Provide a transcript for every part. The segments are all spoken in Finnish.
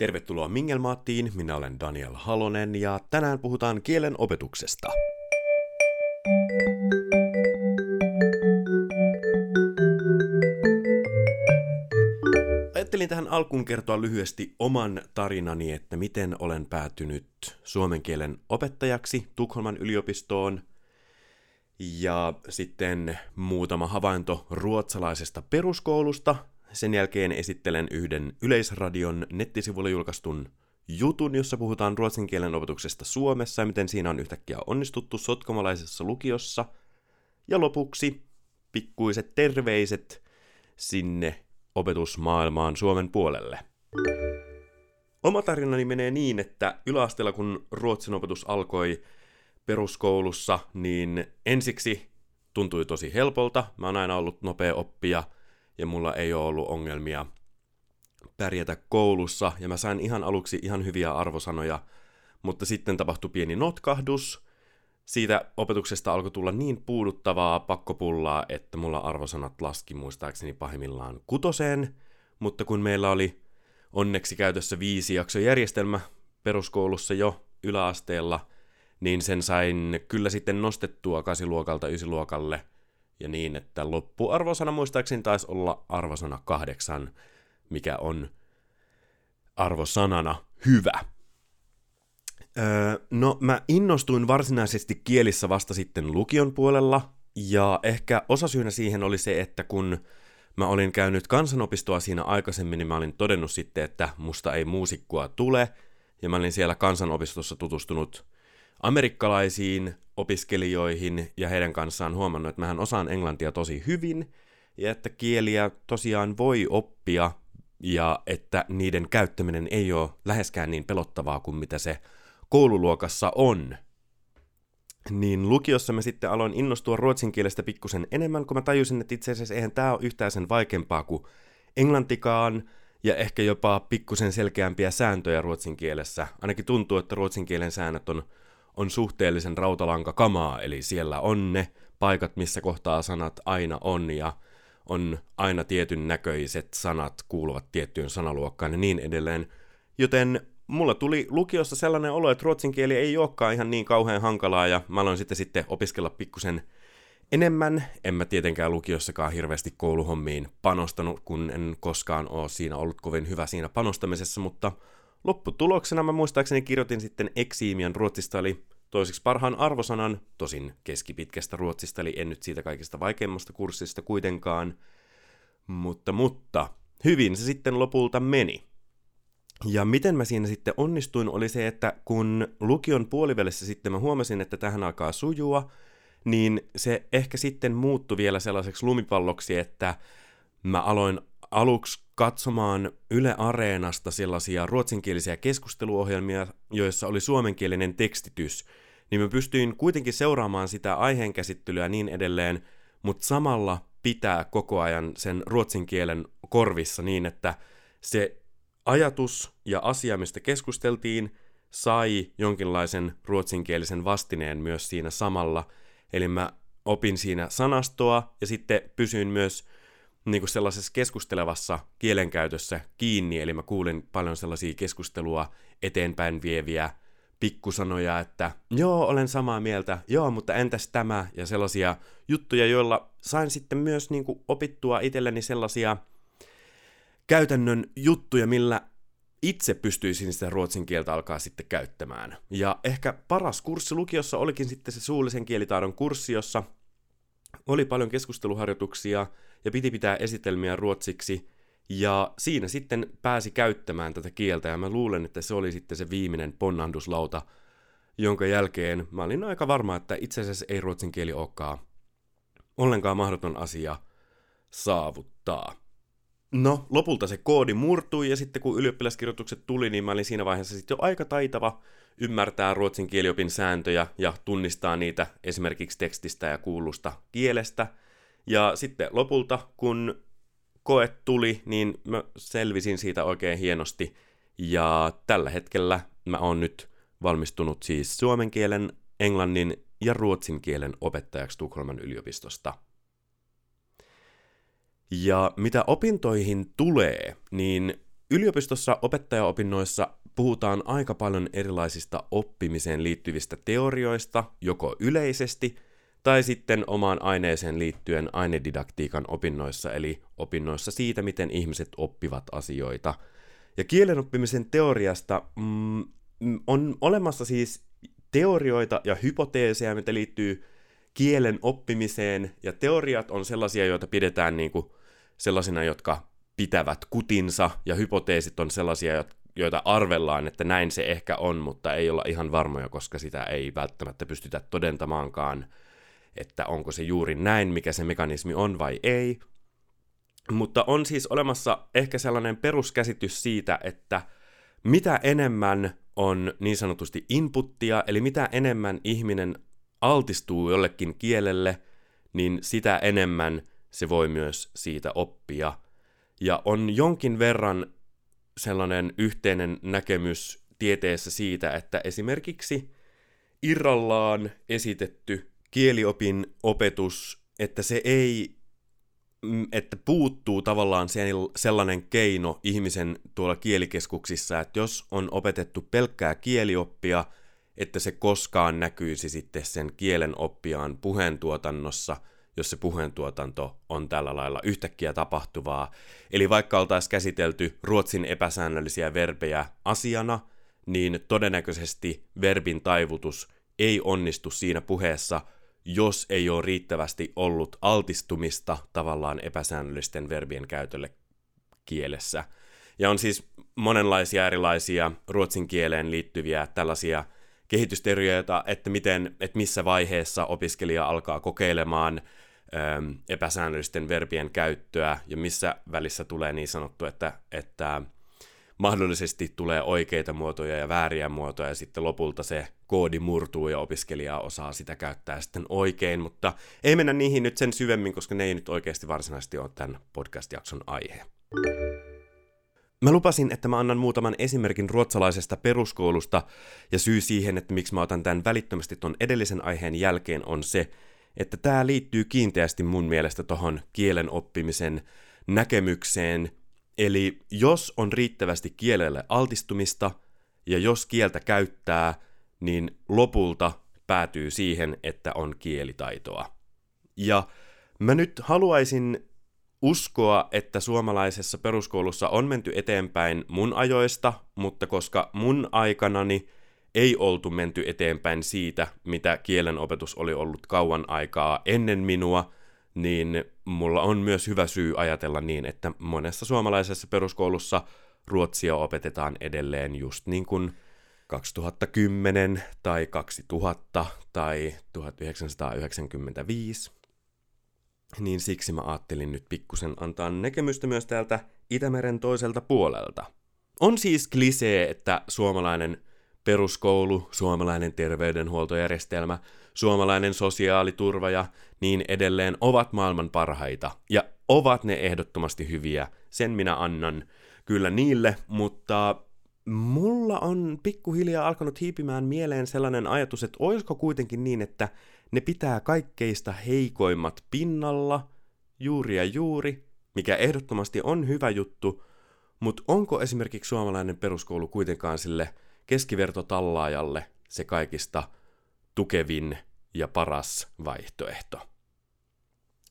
Tervetuloa Mingelmaattiin, minä olen Daniel Halonen ja tänään puhutaan kielen opetuksesta. Ajattelin tähän alkuun kertoa lyhyesti oman tarinani, että miten olen päätynyt suomen kielen opettajaksi Tukholman yliopistoon. Ja sitten muutama havainto ruotsalaisesta peruskoulusta, sen jälkeen esittelen yhden Yleisradion nettisivulla julkaistun jutun, jossa puhutaan ruotsin kielen opetuksesta Suomessa ja miten siinä on yhtäkkiä onnistuttu sotkamalaisessa lukiossa. Ja lopuksi pikkuiset terveiset sinne opetusmaailmaan Suomen puolelle. Oma tarinani menee niin, että yläasteella kun ruotsin opetus alkoi peruskoulussa, niin ensiksi tuntui tosi helpolta. Mä oon aina ollut nopea oppija – ja mulla ei ole ollut ongelmia pärjätä koulussa, ja mä sain ihan aluksi ihan hyviä arvosanoja, mutta sitten tapahtui pieni notkahdus, siitä opetuksesta alkoi tulla niin puuduttavaa pakkopullaa, että mulla arvosanat laski muistaakseni pahimmillaan kutoseen, mutta kun meillä oli onneksi käytössä viisi jaksojärjestelmä peruskoulussa jo yläasteella, niin sen sain kyllä sitten nostettua kasiluokalta ysiluokalle ja niin, että loppuarvosana muistaakseni taisi olla arvosana kahdeksan, mikä on arvosanana hyvä. Öö, no mä innostuin varsinaisesti kielissä vasta sitten lukion puolella, ja ehkä osasyynä siihen oli se, että kun mä olin käynyt kansanopistoa siinä aikaisemmin, niin mä olin todennut sitten, että musta ei muusikkoa tule, ja mä olin siellä kansanopistossa tutustunut amerikkalaisiin opiskelijoihin ja heidän kanssaan huomannut, että mähän osaan englantia tosi hyvin ja että kieliä tosiaan voi oppia ja että niiden käyttäminen ei ole läheskään niin pelottavaa kuin mitä se koululuokassa on. Niin lukiossa mä sitten aloin innostua ruotsin kielestä pikkusen enemmän, kun mä tajusin, että itse asiassa eihän tämä ole yhtään sen vaikeampaa kuin englantikaan, ja ehkä jopa pikkusen selkeämpiä sääntöjä ruotsin kielessä. Ainakin tuntuu, että ruotsin kielen säännöt on on suhteellisen rautalanka kamaa, eli siellä on ne paikat, missä kohtaa sanat aina on, ja on aina tietyn näköiset sanat kuuluvat tiettyyn sanaluokkaan ja niin edelleen. Joten mulla tuli lukiossa sellainen olo, että ruotsin kieli ei olekaan ihan niin kauhean hankalaa, ja mä aloin sitten sitten opiskella pikkusen enemmän. En mä tietenkään lukiossakaan hirveästi kouluhommiin panostanut, kun en koskaan ole siinä ollut kovin hyvä siinä panostamisessa, mutta Lopputuloksena mä muistaakseni kirjoitin sitten Eksiimian ruotsista, eli toiseksi parhaan arvosanan, tosin keskipitkästä ruotsista, eli en nyt siitä kaikista vaikeimmasta kurssista kuitenkaan. Mutta, mutta, hyvin se sitten lopulta meni. Ja miten mä siinä sitten onnistuin oli se, että kun lukion puolivälissä sitten mä huomasin, että tähän alkaa sujua, niin se ehkä sitten muuttui vielä sellaiseksi lumipalloksi, että mä aloin aluksi katsomaan Yle Areenasta sellaisia ruotsinkielisiä keskusteluohjelmia, joissa oli suomenkielinen tekstitys, niin mä pystyin kuitenkin seuraamaan sitä aiheen käsittelyä niin edelleen, mutta samalla pitää koko ajan sen ruotsin kielen korvissa niin, että se ajatus ja asia, mistä keskusteltiin, sai jonkinlaisen ruotsinkielisen vastineen myös siinä samalla. Eli mä opin siinä sanastoa ja sitten pysyin myös niin kuin sellaisessa keskustelevassa kielenkäytössä kiinni, eli mä kuulin paljon sellaisia keskustelua eteenpäin vieviä pikkusanoja, että joo, olen samaa mieltä, joo, mutta entäs tämä, ja sellaisia juttuja, joilla sain sitten myös niin kuin opittua itselleni sellaisia käytännön juttuja, millä itse pystyisin sitä ruotsin kieltä alkaa sitten käyttämään. Ja ehkä paras kurssi lukiossa olikin sitten se suullisen kielitaidon kurssi, jossa oli paljon keskusteluharjoituksia, ja piti pitää esitelmiä ruotsiksi, ja siinä sitten pääsi käyttämään tätä kieltä, ja mä luulen, että se oli sitten se viimeinen ponnahduslauta, jonka jälkeen mä olin aika varma, että itse asiassa ei ruotsin kieli olekaan ollenkaan mahdoton asia saavuttaa. No, lopulta se koodi murtui, ja sitten kun ylioppilaskirjoitukset tuli, niin mä olin siinä vaiheessa sitten jo aika taitava ymmärtää ruotsin kieliopin sääntöjä ja tunnistaa niitä esimerkiksi tekstistä ja kuulusta kielestä – ja sitten lopulta, kun koe tuli, niin mä selvisin siitä oikein hienosti. Ja tällä hetkellä mä oon nyt valmistunut siis suomen kielen, englannin ja ruotsin kielen opettajaksi Tukholman yliopistosta. Ja mitä opintoihin tulee, niin yliopistossa opettajaopinnoissa puhutaan aika paljon erilaisista oppimiseen liittyvistä teorioista, joko yleisesti tai sitten omaan aineeseen liittyen ainedidaktiikan opinnoissa, eli opinnoissa siitä, miten ihmiset oppivat asioita. Ja kielen oppimisen teoriasta mm, on olemassa siis teorioita ja hypoteeseja, mitä liittyy kielen oppimiseen, ja teoriat on sellaisia, joita pidetään niin kuin sellaisina, jotka pitävät kutinsa, ja hypoteesit on sellaisia, joita arvellaan, että näin se ehkä on, mutta ei olla ihan varmoja, koska sitä ei välttämättä pystytä todentamaankaan, että onko se juuri näin, mikä se mekanismi on vai ei. Mutta on siis olemassa ehkä sellainen peruskäsitys siitä, että mitä enemmän on niin sanotusti inputtia, eli mitä enemmän ihminen altistuu jollekin kielelle, niin sitä enemmän se voi myös siitä oppia. Ja on jonkin verran sellainen yhteinen näkemys tieteessä siitä, että esimerkiksi irrallaan esitetty kieliopin opetus, että se ei, mm, että puuttuu tavallaan sellainen keino ihmisen tuolla kielikeskuksissa, että jos on opetettu pelkkää kielioppia, että se koskaan näkyisi sitten sen kielen oppiaan puheentuotannossa – jos se puheentuotanto on tällä lailla yhtäkkiä tapahtuvaa. Eli vaikka oltaisiin käsitelty ruotsin epäsäännöllisiä verbejä asiana, niin todennäköisesti verbin taivutus ei onnistu siinä puheessa, jos ei ole riittävästi ollut altistumista tavallaan epäsäännöllisten verbien käytölle kielessä. Ja on siis monenlaisia erilaisia ruotsin kieleen liittyviä tällaisia kehitysteorioita, että, miten, että missä vaiheessa opiskelija alkaa kokeilemaan Ähm, epäsäännöllisten verbien käyttöä ja missä välissä tulee niin sanottu, että, että mahdollisesti tulee oikeita muotoja ja vääriä muotoja ja sitten lopulta se koodi murtuu ja opiskelija osaa sitä käyttää sitten oikein, mutta ei mennä niihin nyt sen syvemmin, koska ne ei nyt oikeasti varsinaisesti ole tämän podcast-jakson aihe. Mä lupasin, että mä annan muutaman esimerkin ruotsalaisesta peruskoulusta, ja syy siihen, että miksi mä otan tämän välittömästi ton edellisen aiheen jälkeen on se, että tämä liittyy kiinteästi mun mielestä tohon kielen oppimisen näkemykseen, eli jos on riittävästi kielelle altistumista ja jos kieltä käyttää, niin lopulta päätyy siihen, että on kielitaitoa. Ja mä nyt haluaisin uskoa, että suomalaisessa peruskoulussa on menty eteenpäin mun ajoista, mutta koska mun aikanani ei oltu menty eteenpäin siitä, mitä kielen opetus oli ollut kauan aikaa ennen minua, niin mulla on myös hyvä syy ajatella niin, että monessa suomalaisessa peruskoulussa ruotsia opetetaan edelleen just niin kuin 2010 tai 2000 tai 1995. Niin siksi mä ajattelin nyt pikkusen antaa näkemystä myös täältä Itämeren toiselta puolelta. On siis klisee, että suomalainen peruskoulu, suomalainen terveydenhuoltojärjestelmä, suomalainen sosiaaliturva ja niin edelleen ovat maailman parhaita. Ja ovat ne ehdottomasti hyviä, sen minä annan kyllä niille, mutta mulla on pikkuhiljaa alkanut hiipimään mieleen sellainen ajatus, että olisiko kuitenkin niin, että ne pitää kaikkeista heikoimmat pinnalla, juuri ja juuri, mikä ehdottomasti on hyvä juttu, mutta onko esimerkiksi suomalainen peruskoulu kuitenkaan sille keskivertotallaajalle se kaikista tukevin ja paras vaihtoehto.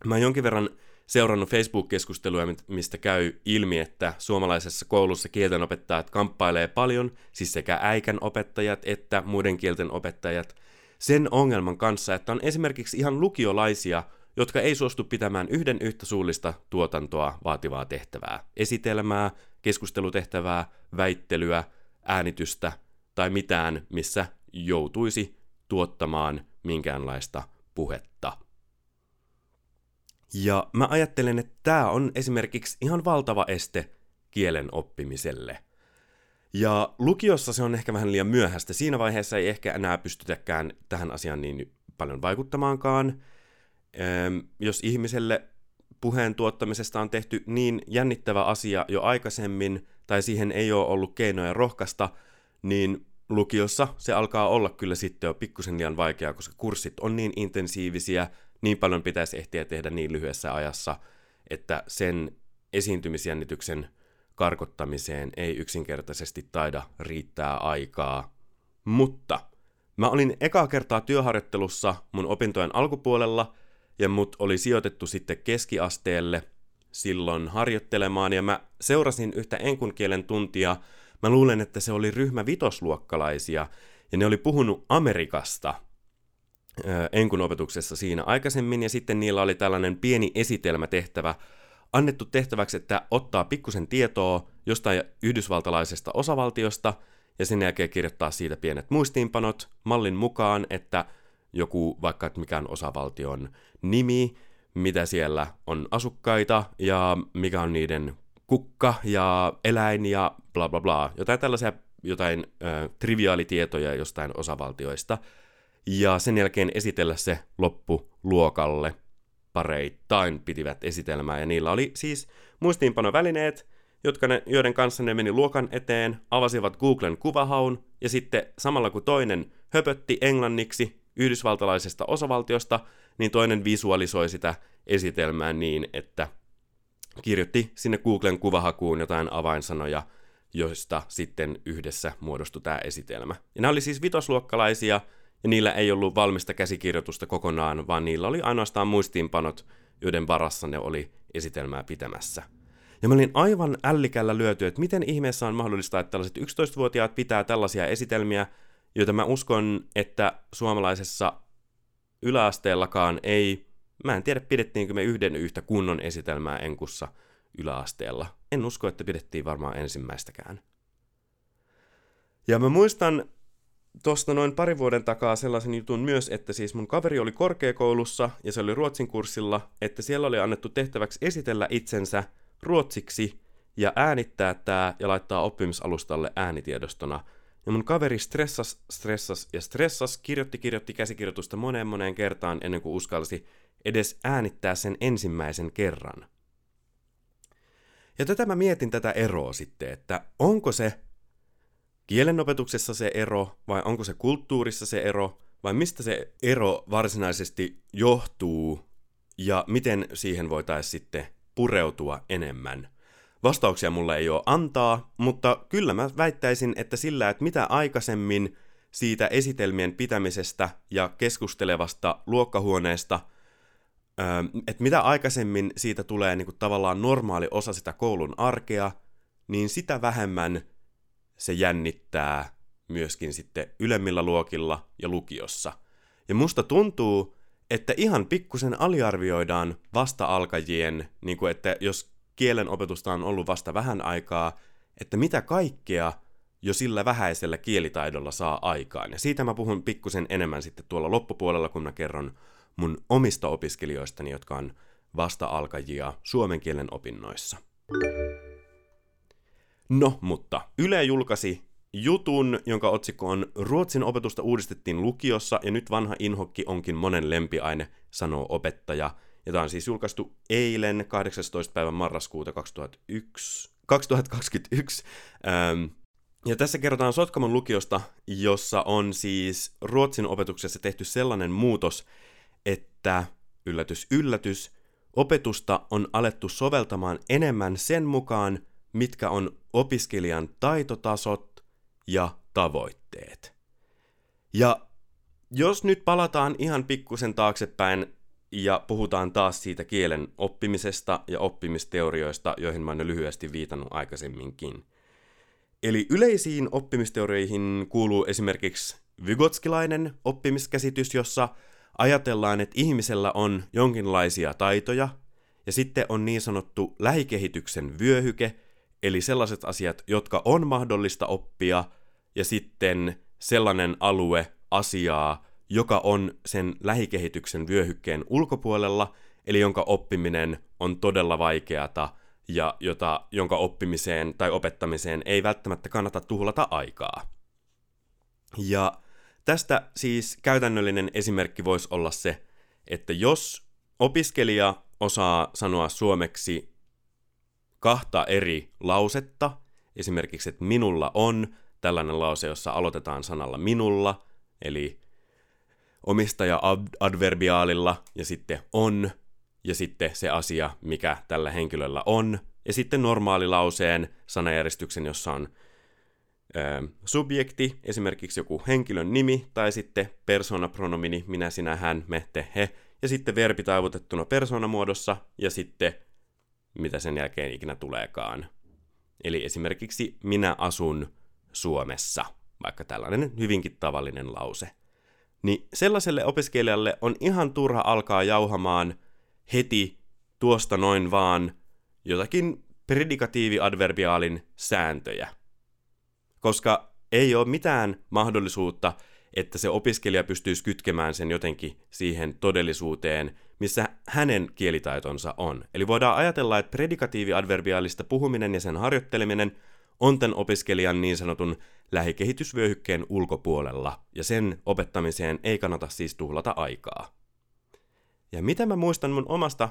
Mä oon jonkin verran seurannut Facebook-keskusteluja, mistä käy ilmi, että suomalaisessa koulussa kieltenopettajat kamppailee paljon, siis sekä äikän opettajat että muiden kielten opettajat, sen ongelman kanssa, että on esimerkiksi ihan lukiolaisia, jotka ei suostu pitämään yhden yhtä suullista tuotantoa vaativaa tehtävää, esitelmää, keskustelutehtävää, väittelyä, äänitystä tai mitään, missä joutuisi tuottamaan minkäänlaista puhetta. Ja mä ajattelen, että tämä on esimerkiksi ihan valtava este kielen oppimiselle. Ja lukiossa se on ehkä vähän liian myöhäistä. Siinä vaiheessa ei ehkä enää pystytäkään tähän asiaan niin paljon vaikuttamaankaan. Jos ihmiselle puheen tuottamisesta on tehty niin jännittävä asia jo aikaisemmin, tai siihen ei ole ollut keinoja rohkaista, niin lukiossa se alkaa olla kyllä sitten jo pikkusen liian vaikeaa, koska kurssit on niin intensiivisiä, niin paljon pitäisi ehtiä tehdä niin lyhyessä ajassa, että sen esiintymisjännityksen karkottamiseen ei yksinkertaisesti taida riittää aikaa. Mutta mä olin ekaa kertaa työharjoittelussa mun opintojen alkupuolella ja mut oli sijoitettu sitten keskiasteelle silloin harjoittelemaan ja mä seurasin yhtä enkun kielen tuntia. Mä luulen, että se oli ryhmä vitosluokkalaisia ja ne oli puhunut Amerikasta enkun opetuksessa siinä aikaisemmin ja sitten niillä oli tällainen pieni esitelmätehtävä annettu tehtäväksi, että ottaa pikkusen tietoa jostain yhdysvaltalaisesta osavaltiosta ja sen jälkeen kirjoittaa siitä pienet muistiinpanot mallin mukaan, että joku vaikka että mikä on osavaltion nimi, mitä siellä on asukkaita ja mikä on niiden kukka ja eläin ja bla bla bla. Jotain tällaisia jotain äh, triviaalitietoja jostain osavaltioista. Ja sen jälkeen esitellä se loppu luokalle pareittain pitivät esitelmää. Ja niillä oli siis muistiinpanovälineet, jotka ne, joiden kanssa ne meni luokan eteen, avasivat Googlen kuvahaun, ja sitten samalla kun toinen höpötti englanniksi yhdysvaltalaisesta osavaltiosta, niin toinen visualisoi sitä esitelmää niin, että kirjoitti sinne Googlen kuvahakuun jotain avainsanoja, joista sitten yhdessä muodostui tämä esitelmä. Ja nämä oli siis vitosluokkalaisia, ja niillä ei ollut valmista käsikirjoitusta kokonaan, vaan niillä oli ainoastaan muistiinpanot, joiden varassa ne oli esitelmää pitämässä. Ja mä olin aivan ällikällä lyöty, että miten ihmeessä on mahdollista, että tällaiset 11-vuotiaat pitää tällaisia esitelmiä, joita mä uskon, että suomalaisessa yläasteellakaan ei, mä en tiedä pidettiinkö me yhden yhtä kunnon esitelmää enkussa yläasteella. En usko, että pidettiin varmaan ensimmäistäkään. Ja mä muistan tuosta noin pari vuoden takaa sellaisen jutun myös, että siis mun kaveri oli korkeakoulussa ja se oli ruotsin kurssilla, että siellä oli annettu tehtäväksi esitellä itsensä ruotsiksi ja äänittää tämä ja laittaa oppimisalustalle äänitiedostona. Ja mun kaveri stressas, stressas ja stressas, kirjoitti, kirjoitti käsikirjoitusta moneen moneen kertaan ennen kuin uskalsi edes äänittää sen ensimmäisen kerran. Ja tätä mä mietin tätä eroa sitten, että onko se kielenopetuksessa se ero, vai onko se kulttuurissa se ero, vai mistä se ero varsinaisesti johtuu, ja miten siihen voitaisiin sitten pureutua enemmän. Vastauksia mulla ei ole antaa, mutta kyllä mä väittäisin, että sillä, että mitä aikaisemmin siitä esitelmien pitämisestä ja keskustelevasta luokkahuoneesta, että mitä aikaisemmin siitä tulee niin kuin tavallaan normaali osa sitä koulun arkea, niin sitä vähemmän se jännittää myöskin sitten ylemmillä luokilla ja lukiossa. Ja musta tuntuu, että ihan pikkusen aliarvioidaan vasta-alkajien, niin kuin että jos kielen opetusta on ollut vasta vähän aikaa, että mitä kaikkea jo sillä vähäisellä kielitaidolla saa aikaan. Ja siitä mä puhun pikkusen enemmän sitten tuolla loppupuolella, kun mä kerron mun omista opiskelijoistani, jotka on vasta-alkajia suomen kielen opinnoissa. No, mutta Yle julkaisi jutun, jonka otsikko on Ruotsin opetusta uudistettiin lukiossa ja nyt vanha inhokki onkin monen lempiaine, sanoo opettaja. Ja tämä on siis julkaistu eilen 18. päivän marraskuuta 2001, 2021. Ähm, ja tässä kerrotaan Sotkamon lukiosta, jossa on siis Ruotsin opetuksessa tehty sellainen muutos, että yllätys yllätys, opetusta on alettu soveltamaan enemmän sen mukaan, mitkä on opiskelijan taitotasot ja tavoitteet. Ja jos nyt palataan ihan pikkusen taaksepäin ja puhutaan taas siitä kielen oppimisesta ja oppimisteorioista, joihin mä oon lyhyesti viitannut aikaisemminkin. Eli yleisiin oppimisteorioihin kuuluu esimerkiksi vygotskilainen oppimiskäsitys, jossa ajatellaan, että ihmisellä on jonkinlaisia taitoja, ja sitten on niin sanottu lähikehityksen vyöhyke, eli sellaiset asiat, jotka on mahdollista oppia, ja sitten sellainen alue asiaa, joka on sen lähikehityksen vyöhykkeen ulkopuolella, eli jonka oppiminen on todella vaikeata ja jota, jonka oppimiseen tai opettamiseen ei välttämättä kannata tuhlata aikaa. Ja tästä siis käytännöllinen esimerkki voisi olla se, että jos opiskelija osaa sanoa suomeksi kahta eri lausetta, esimerkiksi, että minulla on tällainen lause, jossa aloitetaan sanalla minulla, eli omistaja adverbiaalilla, ja sitten on, ja sitten se asia, mikä tällä henkilöllä on, ja sitten normaalilauseen sanajärjestyksen, jossa on ö, subjekti, esimerkiksi joku henkilön nimi, tai sitten persoonapronomini, minä, sinä, hän, me, te, he, ja sitten verbi taivutettuna persoonamuodossa, ja sitten mitä sen jälkeen ikinä tuleekaan. Eli esimerkiksi minä asun Suomessa, vaikka tällainen hyvinkin tavallinen lause. Niin sellaiselle opiskelijalle on ihan turha alkaa jauhamaan heti tuosta noin vaan jotakin predikatiivi-adverbiaalin sääntöjä. Koska ei ole mitään mahdollisuutta, että se opiskelija pystyisi kytkemään sen jotenkin siihen todellisuuteen, missä hänen kielitaitonsa on. Eli voidaan ajatella, että predikatiivi-adverbiaalista puhuminen ja sen harjoitteleminen on tämän opiskelijan niin sanotun lähikehitysvyöhykkeen ulkopuolella, ja sen opettamiseen ei kannata siis tuhlata aikaa. Ja mitä mä muistan mun omasta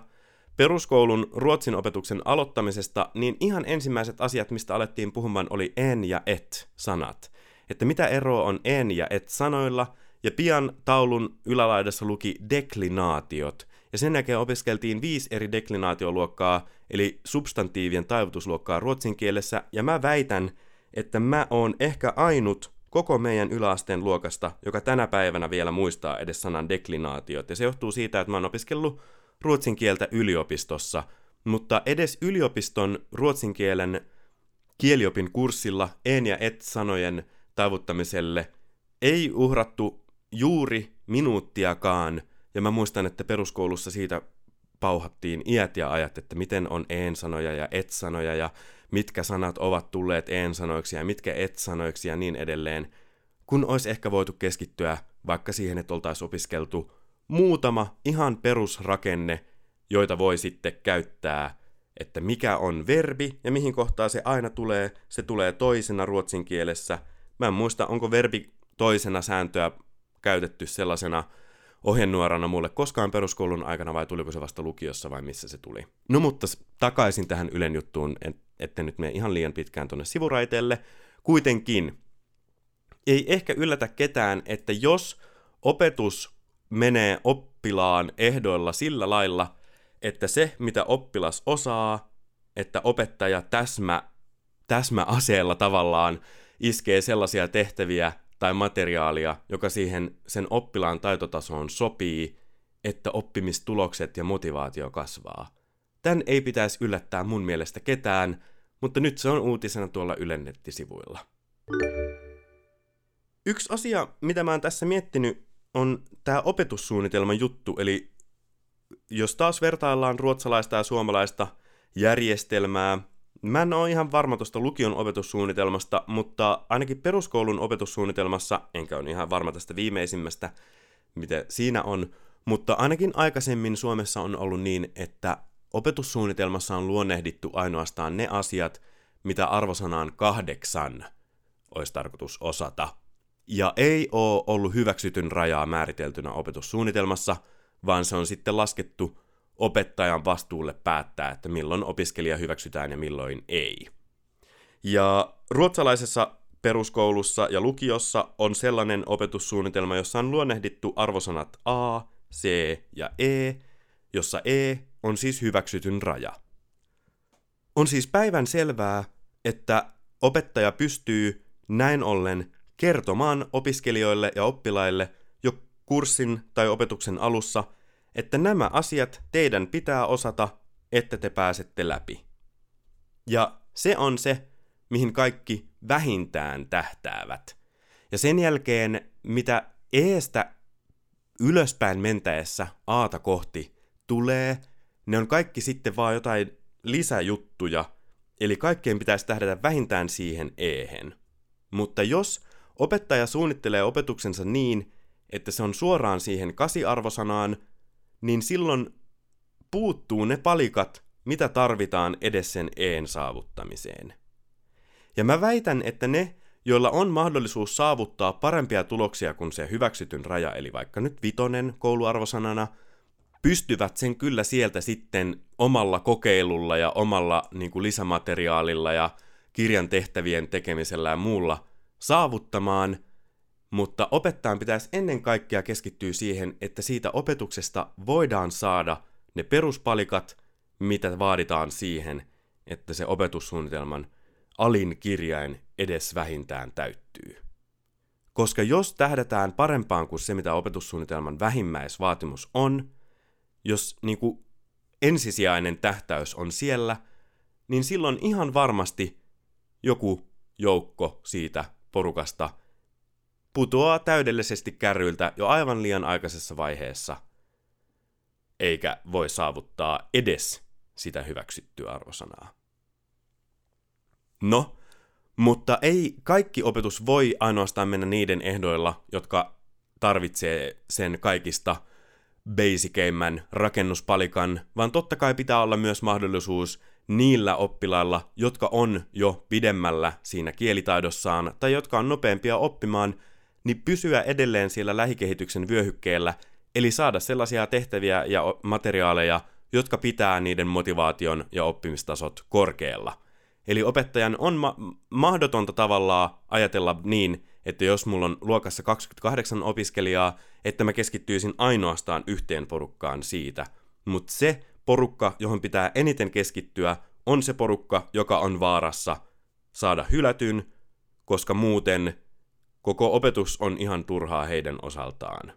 peruskoulun ruotsin opetuksen aloittamisesta, niin ihan ensimmäiset asiat, mistä alettiin puhumaan, oli en ja et sanat. Että mitä eroa on en ja et sanoilla, ja pian taulun ylälaidassa luki deklinaatiot, ja sen jälkeen opiskeltiin viisi eri deklinaatioluokkaa, eli substantiivien taivutusluokkaa ruotsin kielessä, ja mä väitän, että mä oon ehkä ainut koko meidän yläasteen luokasta, joka tänä päivänä vielä muistaa edes sanan deklinaatiot, ja se johtuu siitä, että mä oon opiskellut ruotsin kieltä yliopistossa, mutta edes yliopiston ruotsin kielen kieliopin kurssilla en ja et sanojen taivuttamiselle ei uhrattu juuri minuuttiakaan, ja mä muistan, että peruskoulussa siitä pauhattiin iät ja ajat, että miten on en-sanoja ja et-sanoja ja mitkä sanat ovat tulleet en-sanoiksi ja mitkä et-sanoiksi ja niin edelleen, kun olisi ehkä voitu keskittyä vaikka siihen, että oltaisiin opiskeltu muutama ihan perusrakenne, joita voi sitten käyttää, että mikä on verbi ja mihin kohtaan se aina tulee. Se tulee toisena ruotsin kielessä. Mä en muista, onko verbi toisena sääntöä käytetty sellaisena ohjenuorana mulle koskaan peruskoulun aikana vai tuliko se vasta lukiossa vai missä se tuli. No mutta takaisin tähän Ylen juttuun, ette nyt mene ihan liian pitkään tuonne sivuraiteelle. Kuitenkin ei ehkä yllätä ketään, että jos opetus menee oppilaan ehdoilla sillä lailla, että se, mitä oppilas osaa, että opettaja täsmä, täsmäaseella tavallaan iskee sellaisia tehtäviä tai materiaalia, joka siihen sen oppilaan taitotasoon sopii, että oppimistulokset ja motivaatio kasvaa. Tän ei pitäisi yllättää mun mielestä ketään, mutta nyt se on uutisena tuolla Ylen nettisivuilla. Yksi asia, mitä mä oon tässä miettinyt, on tämä opetussuunnitelman juttu, eli jos taas vertaillaan ruotsalaista ja suomalaista järjestelmää, mä en ole ihan varma tuosta lukion opetussuunnitelmasta, mutta ainakin peruskoulun opetussuunnitelmassa, enkä ole ihan varma tästä viimeisimmästä, mitä siinä on, mutta ainakin aikaisemmin Suomessa on ollut niin, että opetussuunnitelmassa on luonnehdittu ainoastaan ne asiat, mitä arvosanaan kahdeksan olisi tarkoitus osata. Ja ei ole ollut hyväksytyn rajaa määriteltynä opetussuunnitelmassa, vaan se on sitten laskettu opettajan vastuulle päättää, että milloin opiskelija hyväksytään ja milloin ei. Ja ruotsalaisessa peruskoulussa ja lukiossa on sellainen opetussuunnitelma, jossa on luonnehdittu arvosanat A, C ja E, jossa E on siis hyväksytyn raja. On siis päivän selvää, että opettaja pystyy näin ollen kertomaan opiskelijoille ja oppilaille jo kurssin tai opetuksen alussa, että nämä asiat teidän pitää osata, että te pääsette läpi. Ja se on se, mihin kaikki vähintään tähtäävät. Ja sen jälkeen, mitä eestä ylöspäin mentäessä aata kohti tulee, ne on kaikki sitten vaan jotain lisäjuttuja, eli kaikkeen pitäisi tähdätä vähintään siihen eehen. Mutta jos opettaja suunnittelee opetuksensa niin, että se on suoraan siihen kasiarvosanaan, niin silloin puuttuu ne palikat, mitä tarvitaan edes sen een saavuttamiseen. Ja mä väitän, että ne, joilla on mahdollisuus saavuttaa parempia tuloksia kuin se hyväksytyn raja, eli vaikka nyt vitonen kouluarvosanana, pystyvät sen kyllä sieltä sitten omalla kokeilulla ja omalla niin kuin lisämateriaalilla ja kirjan tehtävien tekemisellä ja muulla saavuttamaan, mutta opettajan pitäisi ennen kaikkea keskittyä siihen, että siitä opetuksesta voidaan saada ne peruspalikat, mitä vaaditaan siihen, että se opetussuunnitelman alin kirjain edes vähintään täyttyy. Koska jos tähdätään parempaan kuin se, mitä opetussuunnitelman vähimmäisvaatimus on, jos niin kuin ensisijainen tähtäys on siellä, niin silloin ihan varmasti joku joukko siitä porukasta putoaa täydellisesti kärryiltä jo aivan liian aikaisessa vaiheessa, eikä voi saavuttaa edes sitä hyväksyttyä arvosanaa. No, mutta ei kaikki opetus voi ainoastaan mennä niiden ehdoilla, jotka tarvitsee sen kaikista basiceimmän rakennuspalikan, vaan totta kai pitää olla myös mahdollisuus niillä oppilailla, jotka on jo pidemmällä siinä kielitaidossaan tai jotka on nopeampia oppimaan, niin pysyä edelleen siellä lähikehityksen vyöhykkeellä, eli saada sellaisia tehtäviä ja materiaaleja, jotka pitää niiden motivaation ja oppimistasot korkealla. Eli opettajan on ma- mahdotonta tavallaan ajatella niin, että jos mulla on luokassa 28 opiskelijaa, että mä keskittyisin ainoastaan yhteen porukkaan siitä. Mutta se porukka, johon pitää eniten keskittyä, on se porukka, joka on vaarassa saada hylätyn, koska muuten koko opetus on ihan turhaa heidän osaltaan.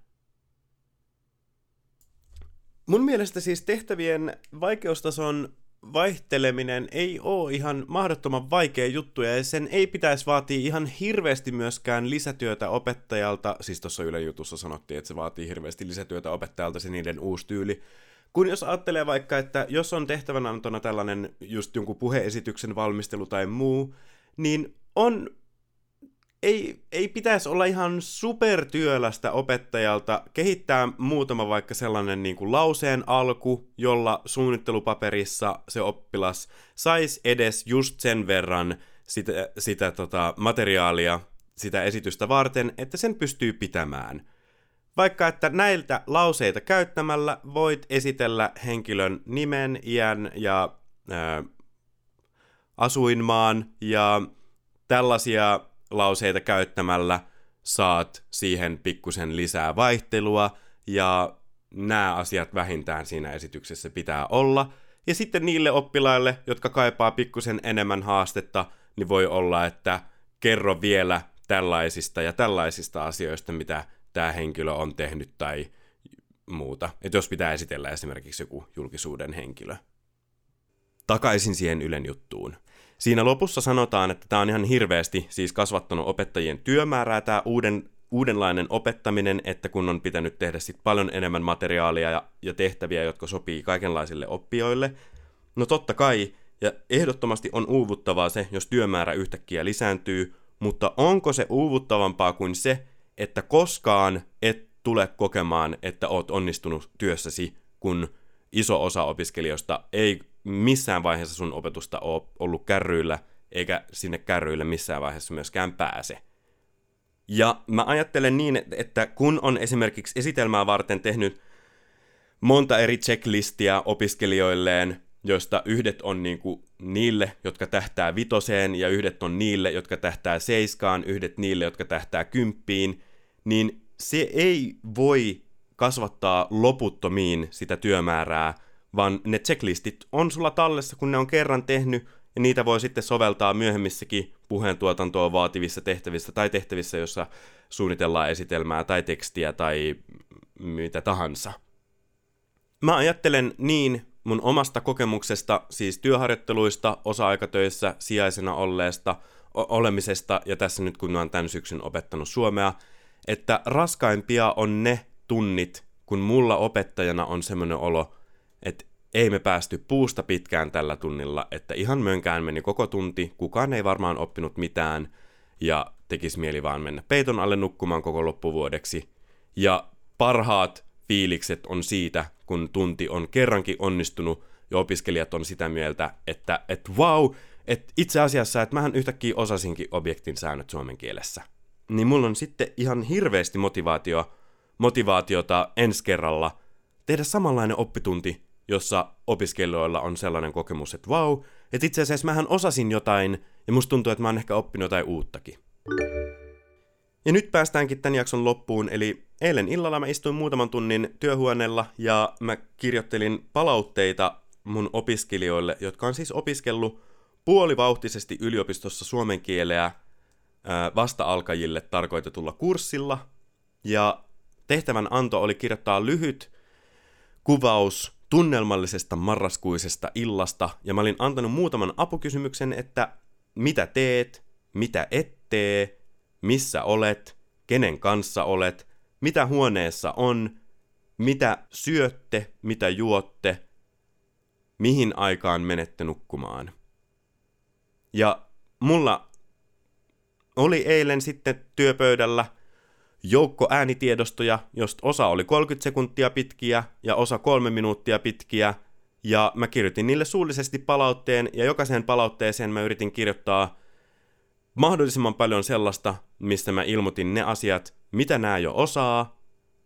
Mun mielestä siis tehtävien vaikeustason vaihteleminen ei ole ihan mahdottoman vaikea juttu, ja sen ei pitäisi vaatia ihan hirveästi myöskään lisätyötä opettajalta, siis tuossa Ylen jutussa sanottiin, että se vaatii hirveästi lisätyötä opettajalta se niiden uusi tyyli, kun jos ajattelee vaikka, että jos on tehtävänantona tällainen just jonkun puheesityksen valmistelu tai muu, niin on ei, ei pitäisi olla ihan supertyölästä opettajalta kehittää muutama vaikka sellainen niin kuin lauseen alku, jolla suunnittelupaperissa se oppilas saisi edes just sen verran sitä, sitä tota, materiaalia, sitä esitystä varten, että sen pystyy pitämään. Vaikka että näiltä lauseita käyttämällä voit esitellä henkilön nimen, iän ja ää, asuinmaan ja tällaisia lauseita käyttämällä saat siihen pikkusen lisää vaihtelua ja nämä asiat vähintään siinä esityksessä pitää olla. Ja sitten niille oppilaille, jotka kaipaa pikkusen enemmän haastetta, niin voi olla, että kerro vielä tällaisista ja tällaisista asioista, mitä tämä henkilö on tehnyt tai muuta. Että jos pitää esitellä esimerkiksi joku julkisuuden henkilö. Takaisin siihen Ylen juttuun. Siinä lopussa sanotaan, että tämä on ihan hirveästi siis kasvattanut opettajien työmäärää, tämä uuden, uudenlainen opettaminen, että kun on pitänyt tehdä sit paljon enemmän materiaalia ja, ja tehtäviä, jotka sopii kaikenlaisille oppijoille. No totta kai, ja ehdottomasti on uuvuttavaa se, jos työmäärä yhtäkkiä lisääntyy, mutta onko se uuvuttavampaa kuin se, että koskaan et tule kokemaan, että oot onnistunut työssäsi, kun iso osa opiskelijoista ei missään vaiheessa sun opetusta ole ollut kärryillä, eikä sinne kärryille missään vaiheessa myöskään pääse. Ja mä ajattelen niin, että kun on esimerkiksi esitelmää varten tehnyt monta eri checklistia opiskelijoilleen, joista yhdet on niinku niille, jotka tähtää vitoseen, ja yhdet on niille, jotka tähtää seiskaan, yhdet niille, jotka tähtää kymppiin, niin se ei voi kasvattaa loputtomiin sitä työmäärää, vaan ne checklistit on sulla tallessa, kun ne on kerran tehnyt, ja niitä voi sitten soveltaa myöhemmissäkin puheentuotantoa vaativissa tehtävissä tai tehtävissä, jossa suunnitellaan esitelmää tai tekstiä tai mitä tahansa. Mä ajattelen niin mun omasta kokemuksesta, siis työharjoitteluista, osa-aikatöissä, sijaisena olleesta, o- olemisesta ja tässä nyt kun mä oon tämän syksyn opettanut suomea, että raskaimpia on ne tunnit, kun mulla opettajana on semmoinen olo, että ei me päästy puusta pitkään tällä tunnilla, että ihan mönkään meni koko tunti, kukaan ei varmaan oppinut mitään ja tekisi mieli vaan mennä peiton alle nukkumaan koko loppuvuodeksi. Ja parhaat fiilikset on siitä, kun tunti on kerrankin onnistunut ja opiskelijat on sitä mieltä, että et wow, että itse asiassa, että mähän yhtäkkiä osasinkin objektin säännöt suomen kielessä. Niin mulla on sitten ihan hirveästi motivaatio, motivaatiota ensi kerralla tehdä samanlainen oppitunti jossa opiskelijoilla on sellainen kokemus, että vau, että itse asiassa mähän osasin jotain, ja musta tuntuu, että mä oon ehkä oppinut jotain uuttakin. Ja nyt päästäänkin tämän jakson loppuun, eli eilen illalla mä istuin muutaman tunnin työhuoneella ja mä kirjoittelin palautteita mun opiskelijoille, jotka on siis opiskellut puolivauhtisesti yliopistossa suomen kieleä vasta-alkajille tarkoitetulla kurssilla. Ja tehtävän anto oli kirjoittaa lyhyt kuvaus tunnelmallisesta marraskuisesta illasta, ja mä olin antanut muutaman apukysymyksen, että mitä teet, mitä et tee, missä olet, kenen kanssa olet, mitä huoneessa on, mitä syötte, mitä juotte, mihin aikaan menette nukkumaan. Ja mulla oli eilen sitten työpöydällä joukko äänitiedostoja, josta osa oli 30 sekuntia pitkiä ja osa kolme minuuttia pitkiä, ja mä kirjoitin niille suullisesti palautteen, ja jokaiseen palautteeseen mä yritin kirjoittaa mahdollisimman paljon sellaista, mistä mä ilmoitin ne asiat, mitä nämä jo osaa,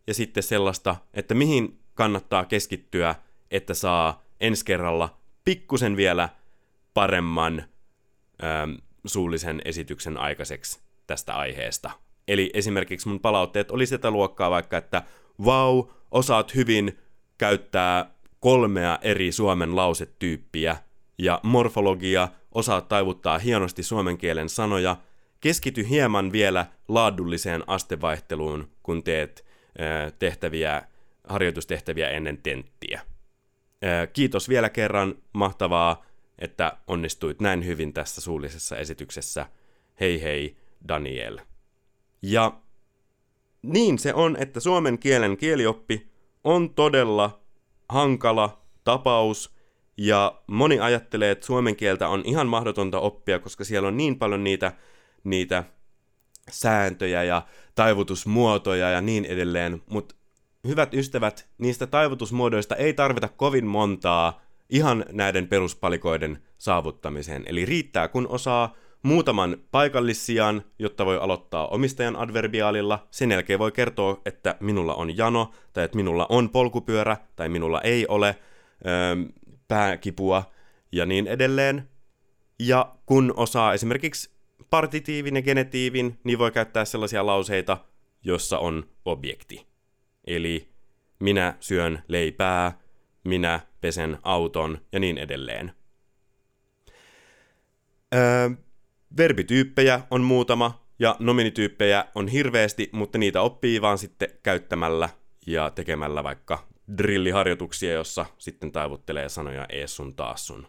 ja sitten sellaista, että mihin kannattaa keskittyä, että saa ensi kerralla pikkusen vielä paremman ähm, suullisen esityksen aikaiseksi tästä aiheesta. Eli esimerkiksi mun palautteet oli sitä luokkaa vaikka, että vau, osaat hyvin käyttää kolmea eri suomen lausetyyppiä, ja morfologia, osaat taivuttaa hienosti suomen kielen sanoja, keskity hieman vielä laadulliseen astevaihteluun, kun teet tehtäviä, harjoitustehtäviä ennen tenttiä. Kiitos vielä kerran, mahtavaa, että onnistuit näin hyvin tässä suullisessa esityksessä. Hei hei, Daniel. Ja niin se on, että suomen kielen kielioppi on todella hankala tapaus, ja moni ajattelee, että suomen kieltä on ihan mahdotonta oppia, koska siellä on niin paljon niitä, niitä sääntöjä ja taivutusmuotoja ja niin edelleen, mutta hyvät ystävät, niistä taivutusmuodoista ei tarvita kovin montaa ihan näiden peruspalikoiden saavuttamiseen. Eli riittää, kun osaa muutaman paikallissijan, jotta voi aloittaa omistajan adverbiaalilla. Sen jälkeen voi kertoa, että minulla on jano, tai että minulla on polkupyörä, tai minulla ei ole öö, pääkipua, ja niin edelleen. Ja kun osaa esimerkiksi partitiivin ja genetiivin, niin voi käyttää sellaisia lauseita, jossa on objekti. Eli minä syön leipää, minä pesen auton ja niin edelleen. Öö, verbityyppejä on muutama ja nominityyppejä on hirveästi, mutta niitä oppii vaan sitten käyttämällä ja tekemällä vaikka drilliharjoituksia, jossa sitten taivuttelee sanoja ees sun taas sun.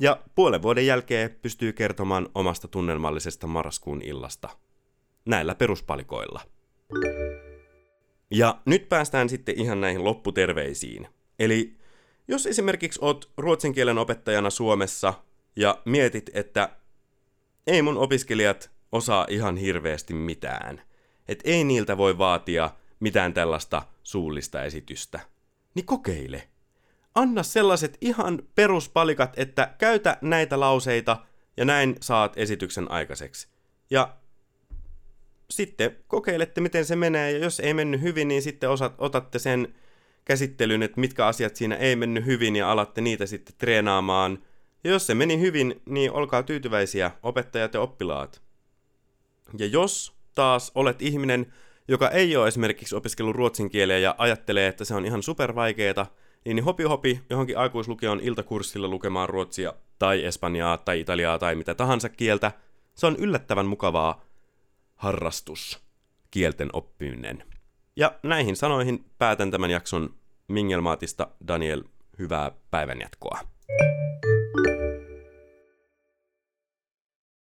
Ja puolen vuoden jälkeen pystyy kertomaan omasta tunnelmallisesta marraskuun illasta. Näillä peruspalikoilla. Ja nyt päästään sitten ihan näihin lopputerveisiin. Eli jos esimerkiksi oot ruotsin kielen opettajana Suomessa ja mietit, että ei mun opiskelijat osaa ihan hirveästi mitään, että ei niiltä voi vaatia mitään tällaista suullista esitystä, niin kokeile anna sellaiset ihan peruspalikat, että käytä näitä lauseita ja näin saat esityksen aikaiseksi. Ja sitten kokeilette, miten se menee, ja jos ei mennyt hyvin, niin sitten osat, otatte sen käsittelyn, että mitkä asiat siinä ei mennyt hyvin, ja alatte niitä sitten treenaamaan. Ja jos se meni hyvin, niin olkaa tyytyväisiä, opettajat ja oppilaat. Ja jos taas olet ihminen, joka ei ole esimerkiksi opiskellut ruotsin kieleä ja ajattelee, että se on ihan supervaikeeta, niin hopi hopi johonkin aikuislukion iltakurssilla lukemaan ruotsia tai espanjaa tai italiaa tai mitä tahansa kieltä. Se on yllättävän mukavaa harrastus, kielten oppiminen. Ja näihin sanoihin päätän tämän jakson Mingelmaatista Daniel, hyvää päivänjatkoa.